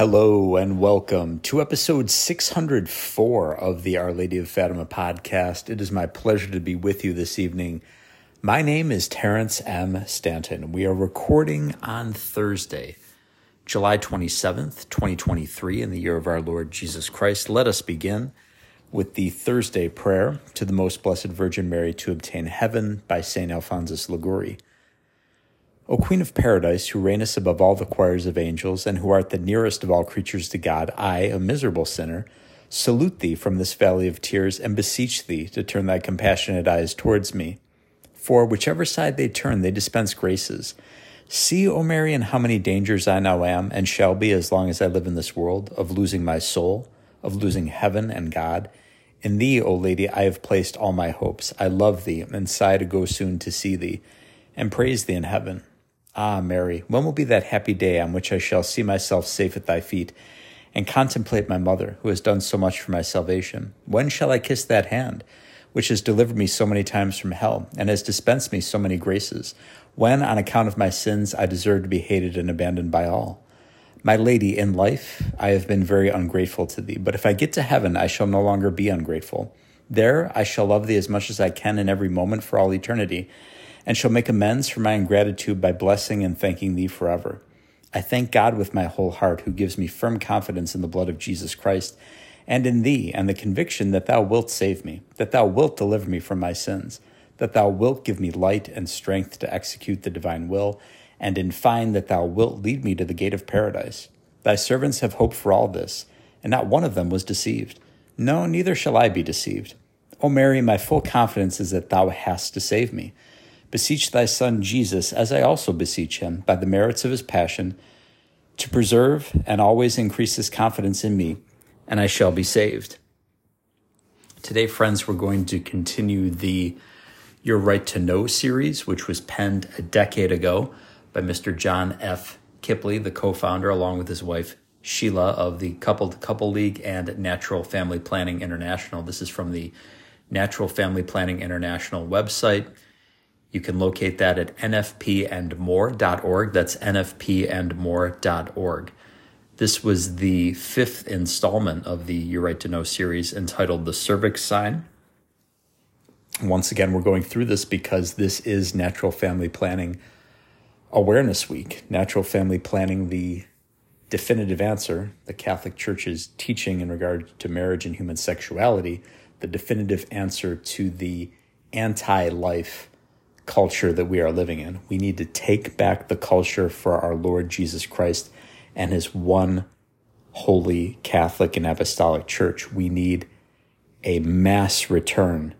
Hello and welcome to episode 604 of the Our Lady of Fatima podcast. It is my pleasure to be with you this evening. My name is Terrence M. Stanton. We are recording on Thursday, July 27th, 2023, in the year of our Lord Jesus Christ. Let us begin with the Thursday prayer to the Most Blessed Virgin Mary to obtain heaven by St. Alphonsus Liguori. O Queen of Paradise, who reignest above all the choirs of angels, and who art the nearest of all creatures to God, I, a miserable sinner, salute thee from this valley of tears, and beseech thee to turn thy compassionate eyes towards me. For whichever side they turn, they dispense graces. See, O Mary, in how many dangers I now am, and shall be as long as I live in this world, of losing my soul, of losing heaven and God. In thee, O Lady, I have placed all my hopes. I love thee, and sigh to go soon to see thee, and praise thee in heaven. Ah, Mary, when will be that happy day on which I shall see myself safe at thy feet and contemplate my mother, who has done so much for my salvation? When shall I kiss that hand, which has delivered me so many times from hell and has dispensed me so many graces? When, on account of my sins, I deserve to be hated and abandoned by all? My lady, in life, I have been very ungrateful to thee, but if I get to heaven, I shall no longer be ungrateful. There, I shall love thee as much as I can in every moment for all eternity and shall make amends for my ingratitude by blessing and thanking thee forever. I thank God with my whole heart, who gives me firm confidence in the blood of Jesus Christ and in thee, and the conviction that thou wilt save me, that thou wilt deliver me from my sins, that thou wilt give me light and strength to execute the divine will, and in fine, that thou wilt lead me to the gate of paradise. Thy servants have hoped for all this, and not one of them was deceived. No, neither shall I be deceived. O Mary, my full confidence is that thou hast to save me. Beseech thy Son Jesus, as I also beseech him, by the merits of his passion, to preserve and always increase his confidence in me, and I shall be saved. Today, friends, we're going to continue the Your Right to Know series, which was penned a decade ago by Mr. John F. Kippley, the co founder, along with his wife Sheila of the Couple to Couple League and Natural Family Planning International. This is from the Natural Family Planning International website. You can locate that at nfpandmore.org. That's nfpandmore.org. This was the fifth installment of the Your Right to Know series entitled The Cervix Sign. Once again, we're going through this because this is Natural Family Planning Awareness Week. Natural Family Planning, the definitive answer, the Catholic Church's teaching in regard to marriage and human sexuality, the definitive answer to the anti life culture that we are living in. We need to take back the culture for our Lord Jesus Christ and his one holy Catholic and Apostolic Church. We need a mass return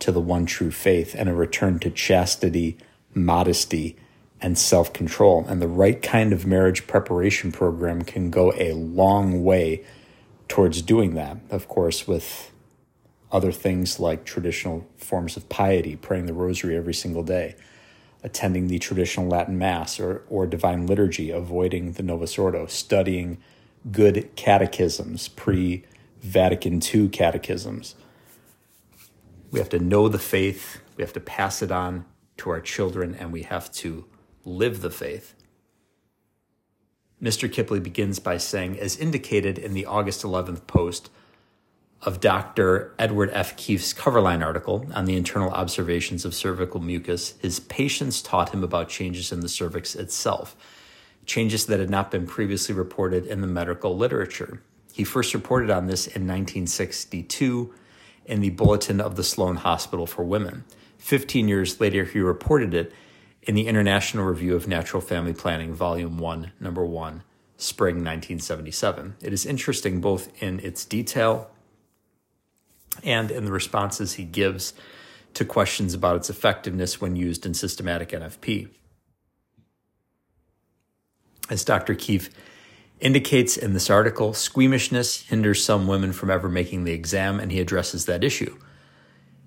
to the one true faith and a return to chastity, modesty, and self control. And the right kind of marriage preparation program can go a long way towards doing that. Of course, with other things like traditional forms of piety, praying the rosary every single day, attending the traditional Latin Mass or, or divine liturgy, avoiding the Novus Ordo, studying good catechisms, pre Vatican II catechisms. We have to know the faith, we have to pass it on to our children, and we have to live the faith. Mr. Kippley begins by saying, as indicated in the August 11th post, of Dr. Edward F. Keefe's coverline article on the internal observations of cervical mucus, his patients taught him about changes in the cervix itself, changes that had not been previously reported in the medical literature. He first reported on this in 1962 in the Bulletin of the Sloan Hospital for Women. Fifteen years later, he reported it in the International Review of Natural Family Planning, Volume 1, Number 1, Spring 1977. It is interesting both in its detail and in the responses he gives to questions about its effectiveness when used in systematic NFP. As Dr. Keefe indicates in this article, squeamishness hinders some women from ever making the exam, and he addresses that issue.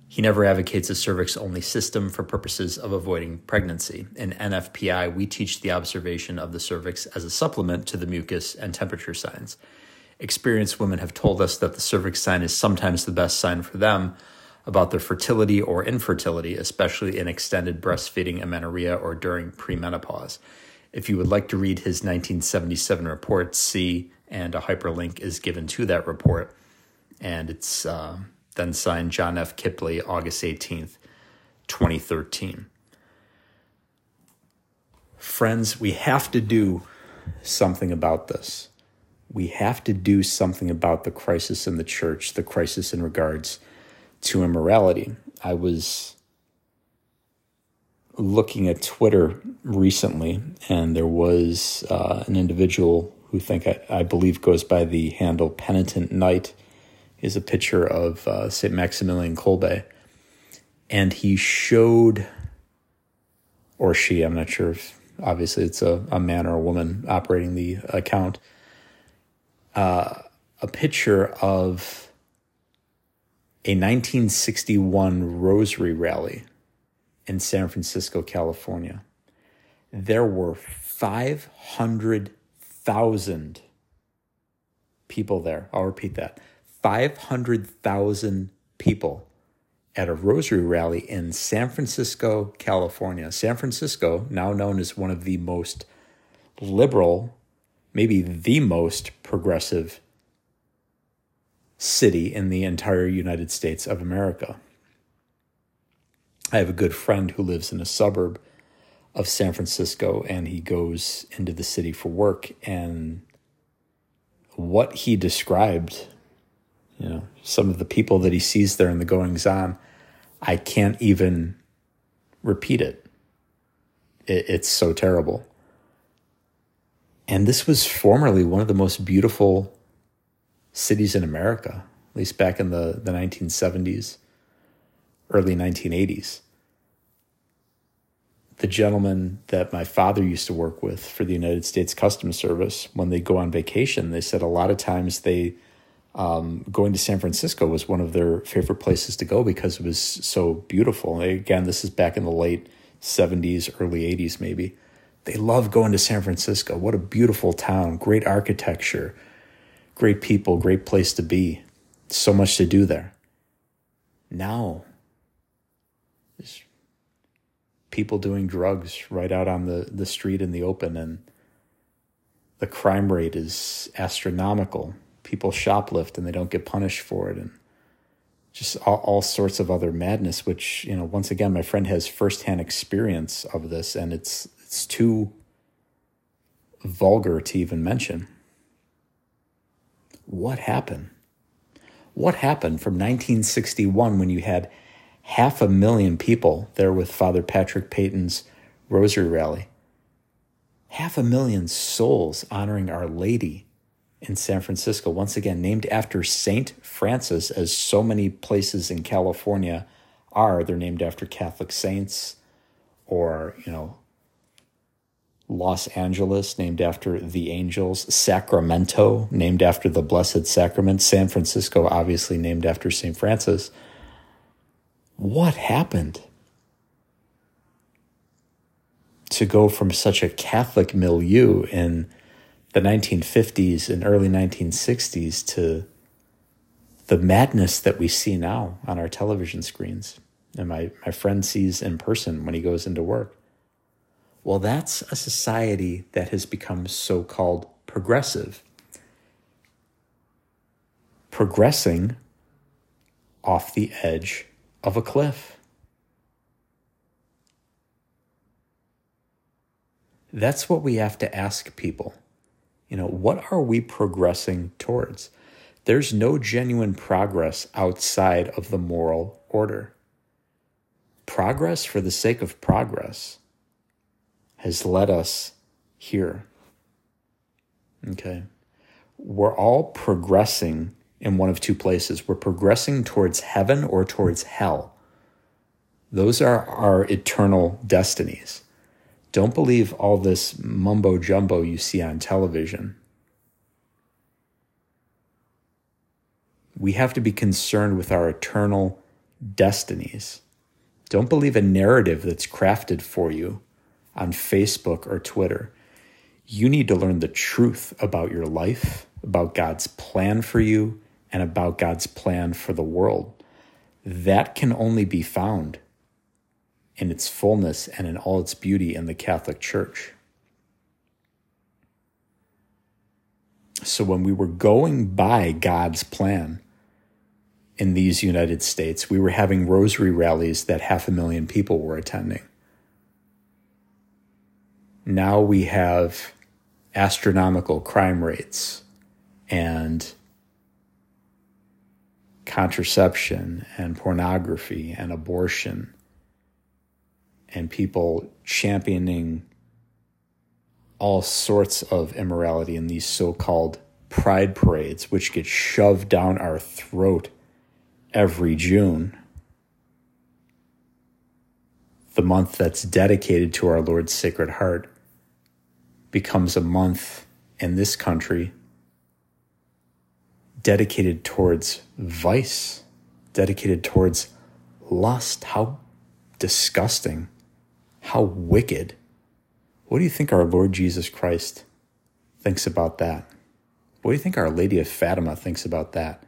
He never advocates a cervix only system for purposes of avoiding pregnancy. In NFPI, we teach the observation of the cervix as a supplement to the mucus and temperature signs experienced women have told us that the cervix sign is sometimes the best sign for them about their fertility or infertility, especially in extended breastfeeding, amenorrhea, or during premenopause. If you would like to read his 1977 report, see and a hyperlink is given to that report. And it's uh, then signed John F. Kippley, August 18th, 2013. Friends, we have to do something about this. We have to do something about the crisis in the church, the crisis in regards to immorality. I was looking at Twitter recently, and there was uh, an individual who think I, I, believe goes by the handle Penitent Knight. Is a picture of uh, Saint Maximilian Kolbe, and he showed, or she, I'm not sure if obviously it's a, a man or a woman operating the account, uh, a picture of a 1961 rosary rally in San Francisco, California. There were 500,000 people there. I'll repeat that 500,000 people at a rosary rally in San Francisco, California. San Francisco, now known as one of the most liberal, maybe the most progressive city in the entire United States of America. I have a good friend who lives in a suburb of San Francisco and he goes into the city for work and what he described you know some of the people that he sees there and the goings on i can't even repeat it. it it's so terrible and this was formerly one of the most beautiful cities in america at least back in the, the 1970s early 1980s the gentleman that my father used to work with for the United States Customs Service, when they go on vacation, they said a lot of times they um, going to San Francisco was one of their favorite places to go because it was so beautiful. Again, this is back in the late 70s, early 80s, maybe. They love going to San Francisco. What a beautiful town, great architecture, great people, great place to be. So much to do there. Now, there's people doing drugs right out on the, the street in the open, and the crime rate is astronomical people shoplift and they don't get punished for it and just all, all, sorts of other madness which you know once again my friend has firsthand experience of this and it's it's too vulgar to even mention what happened what happened from 1961 when you had half a million people there with father patrick peyton's rosary rally half a million souls honoring our lady in San Francisco, once again named after Saint Francis, as so many places in California are. They're named after Catholic saints, or, you know, Los Angeles, named after the angels, Sacramento, named after the Blessed Sacrament, San Francisco, obviously named after St. Francis. What happened? To go from such a Catholic milieu in the 1950s and early 1960s to the madness that we see now on our television screens and my, my friend sees in person when he goes into work. Well, that's a society that has become so called progressive. Progressing off the edge of a cliff. That's what we have to ask people. You know, what are we progressing towards? There's no genuine progress outside of the moral order. Progress for the sake of progress has led us here. Okay. We're all progressing in one of two places. We're progressing towards heaven or towards hell. Those are our eternal destinies. Don't believe all this mumbo jumbo you see on television. We have to be concerned with our eternal destinies. Don't believe a narrative that's crafted for you on Facebook or Twitter. You need to learn the truth about your life, about God's plan for you, and about God's plan for the world. That can only be found in its fullness and in all its beauty in the Catholic Church. So when we were going by God's plan in these United States, we were having rosary rallies that half a million people were attending. Now we have astronomical crime rates and contraception and pornography and abortion and people championing all sorts of immorality in these so called pride parades, which get shoved down our throat every June. The month that's dedicated to our Lord's Sacred Heart becomes a month in this country dedicated towards vice, dedicated towards lust. How disgusting. How wicked. What do you think our Lord Jesus Christ thinks about that? What do you think Our Lady of Fatima thinks about that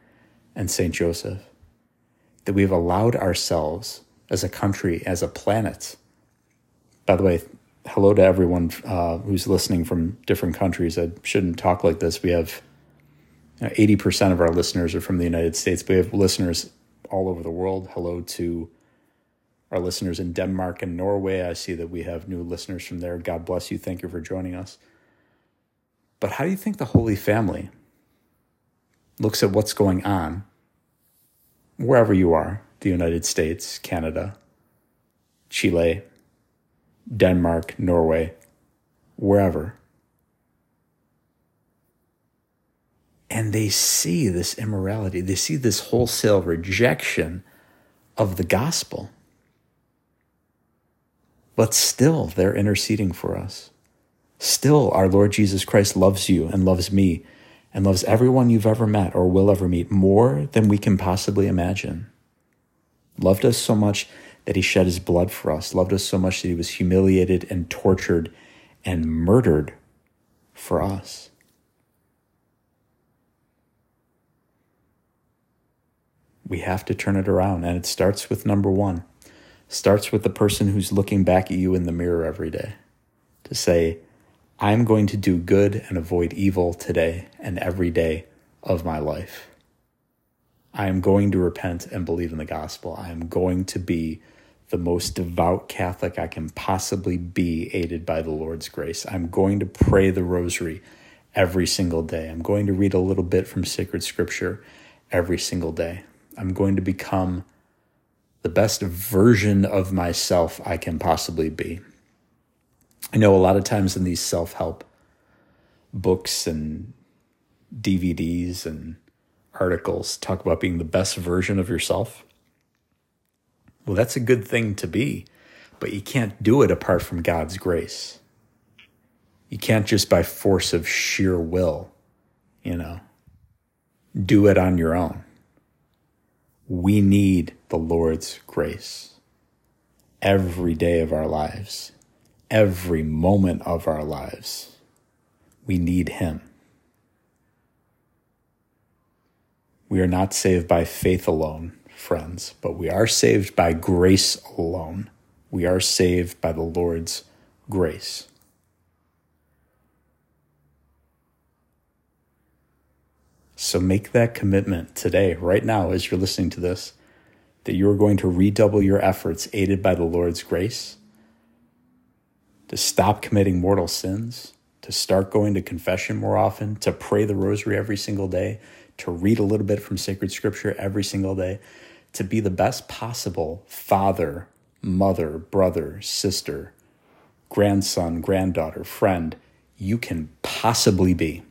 and St. Joseph? That we've allowed ourselves as a country, as a planet. By the way, hello to everyone uh, who's listening from different countries. I shouldn't talk like this. We have know, 80% of our listeners are from the United States, but we have listeners all over the world. Hello to our listeners in Denmark and Norway. I see that we have new listeners from there. God bless you. Thank you for joining us. But how do you think the Holy Family looks at what's going on wherever you are the United States, Canada, Chile, Denmark, Norway, wherever? And they see this immorality, they see this wholesale rejection of the gospel but still they're interceding for us. Still, our Lord Jesus Christ loves you and loves me and loves everyone you've ever met or will ever meet more than we can possibly imagine. Loved us so much that he shed his blood for us, loved us so much that he was humiliated and tortured and murdered for us. We have to turn it around, and it starts with number one starts with the person who's looking back at you in the mirror every day to say, I'm going to do good and avoid evil today and every day of my life. I am going to repent and believe in the gospel. I am going to be the most devout Catholic I can possibly be, aided by the Lord's grace. I'm going to pray the rosary every single day. I'm going to read a little bit from sacred scripture every single day. I'm going to become the best version of myself I can possibly be. I know a lot of times in these self help books and DVDs and articles talk about being the best version of yourself. Well, that's a good thing to be, but you can't do it apart from God's grace. You can't just by force of sheer will, you know, do it on your own. We need the Lord's grace every day of our lives, every moment of our lives. We need Him. We are not saved by faith alone, friends, but we are saved by grace alone. We are saved by the Lord's grace. So make that commitment today, right now, as you're listening to this, that you are going to redouble your efforts, aided by the Lord's grace, to stop committing mortal sins, to start going to confession more often, to pray the rosary every single day, to read a little bit from sacred scripture every single day, to be the best possible father, mother, brother, sister, grandson, granddaughter, friend you can possibly be.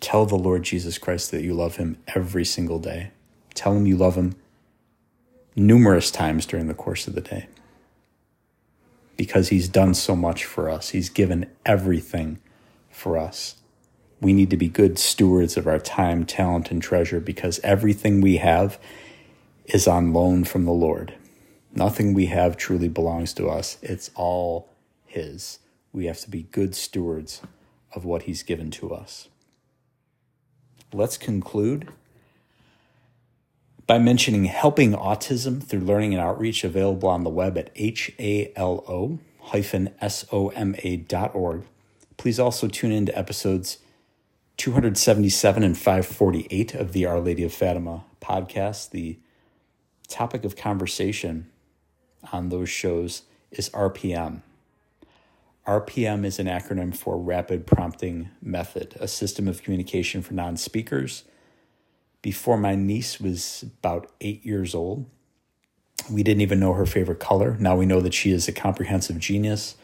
Tell the Lord Jesus Christ that you love him every single day. Tell him you love him numerous times during the course of the day. Because he's done so much for us, he's given everything for us. We need to be good stewards of our time, talent, and treasure because everything we have is on loan from the Lord. Nothing we have truly belongs to us, it's all His. We have to be good stewards of what He's given to us let's conclude by mentioning Helping Autism through Learning and Outreach, available on the web at halo-soma.org. Please also tune in to episodes 277 and 548 of the Our Lady of Fatima podcast. The topic of conversation on those shows is RPM. RPM is an acronym for Rapid Prompting Method, a system of communication for non speakers. Before my niece was about eight years old, we didn't even know her favorite color. Now we know that she is a comprehensive genius.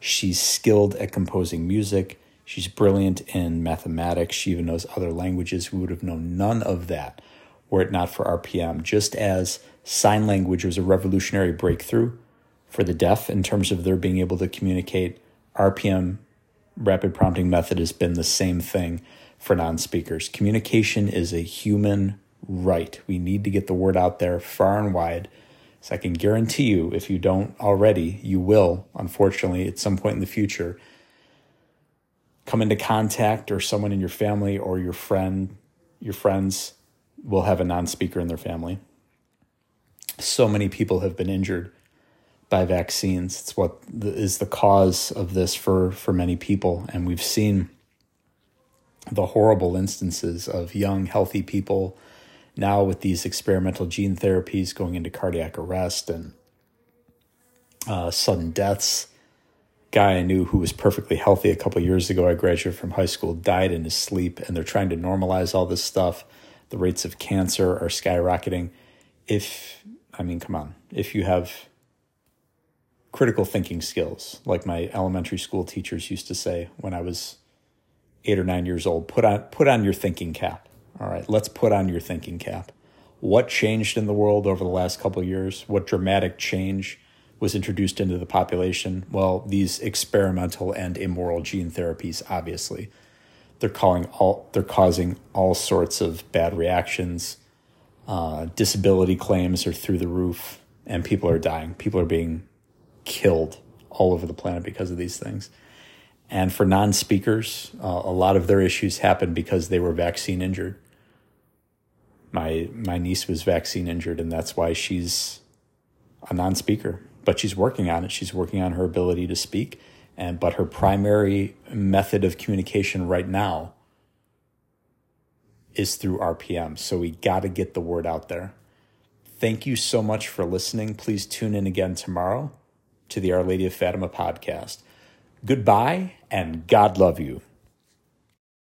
She's skilled at composing music. She's brilliant in mathematics. She even knows other languages. We would have known none of that were it not for RPM. Just as sign language was a revolutionary breakthrough for the deaf in terms of their being able to communicate, RPM, rapid prompting method, has been the same thing for non speakers. Communication is a human right. We need to get the word out there far and wide so I can guarantee you, if you don't already, you will, unfortunately, at some point in the future, come into contact or someone in your family or your friend, your friends will have a non speaker in their family. So many people have been injured by vaccines. It's what is the cause of this for, for many people. And we've seen the horrible instances of young, healthy people now with these experimental gene therapies going into cardiac arrest and uh, sudden deaths. Guy I knew who was perfectly healthy a couple years ago, I graduated from high school, died in his sleep, and they're trying to normalize all this stuff. The rates of cancer are skyrocketing. If, I mean, come on, if you have critical thinking skills, like my elementary school teachers used to say when I was eight or nine years old, put on, put on your thinking cap all right, let's put on your thinking cap. What changed in the world over the last couple years? What dramatic change was introduced into the population? Well, these experimental and immoral gene therapies, obviously. They're calling all they're causing all sorts of bad reactions. Uh, disability claims are through the roof, and people are dying. People are being killed all over the planet because of these things. And for non speakers, uh, a lot of their issues happen because they were vaccine injured my my niece was vaccine injured and that's why she's a non-speaker but she's working on it. She's working on her ability to speak and but her primary method of communication right now is through RPM so we got to get the word out there. Thank you so much for listening. Please tune in again tomorrow to the Our Lady of Fatima podcast. Goodbye and God love you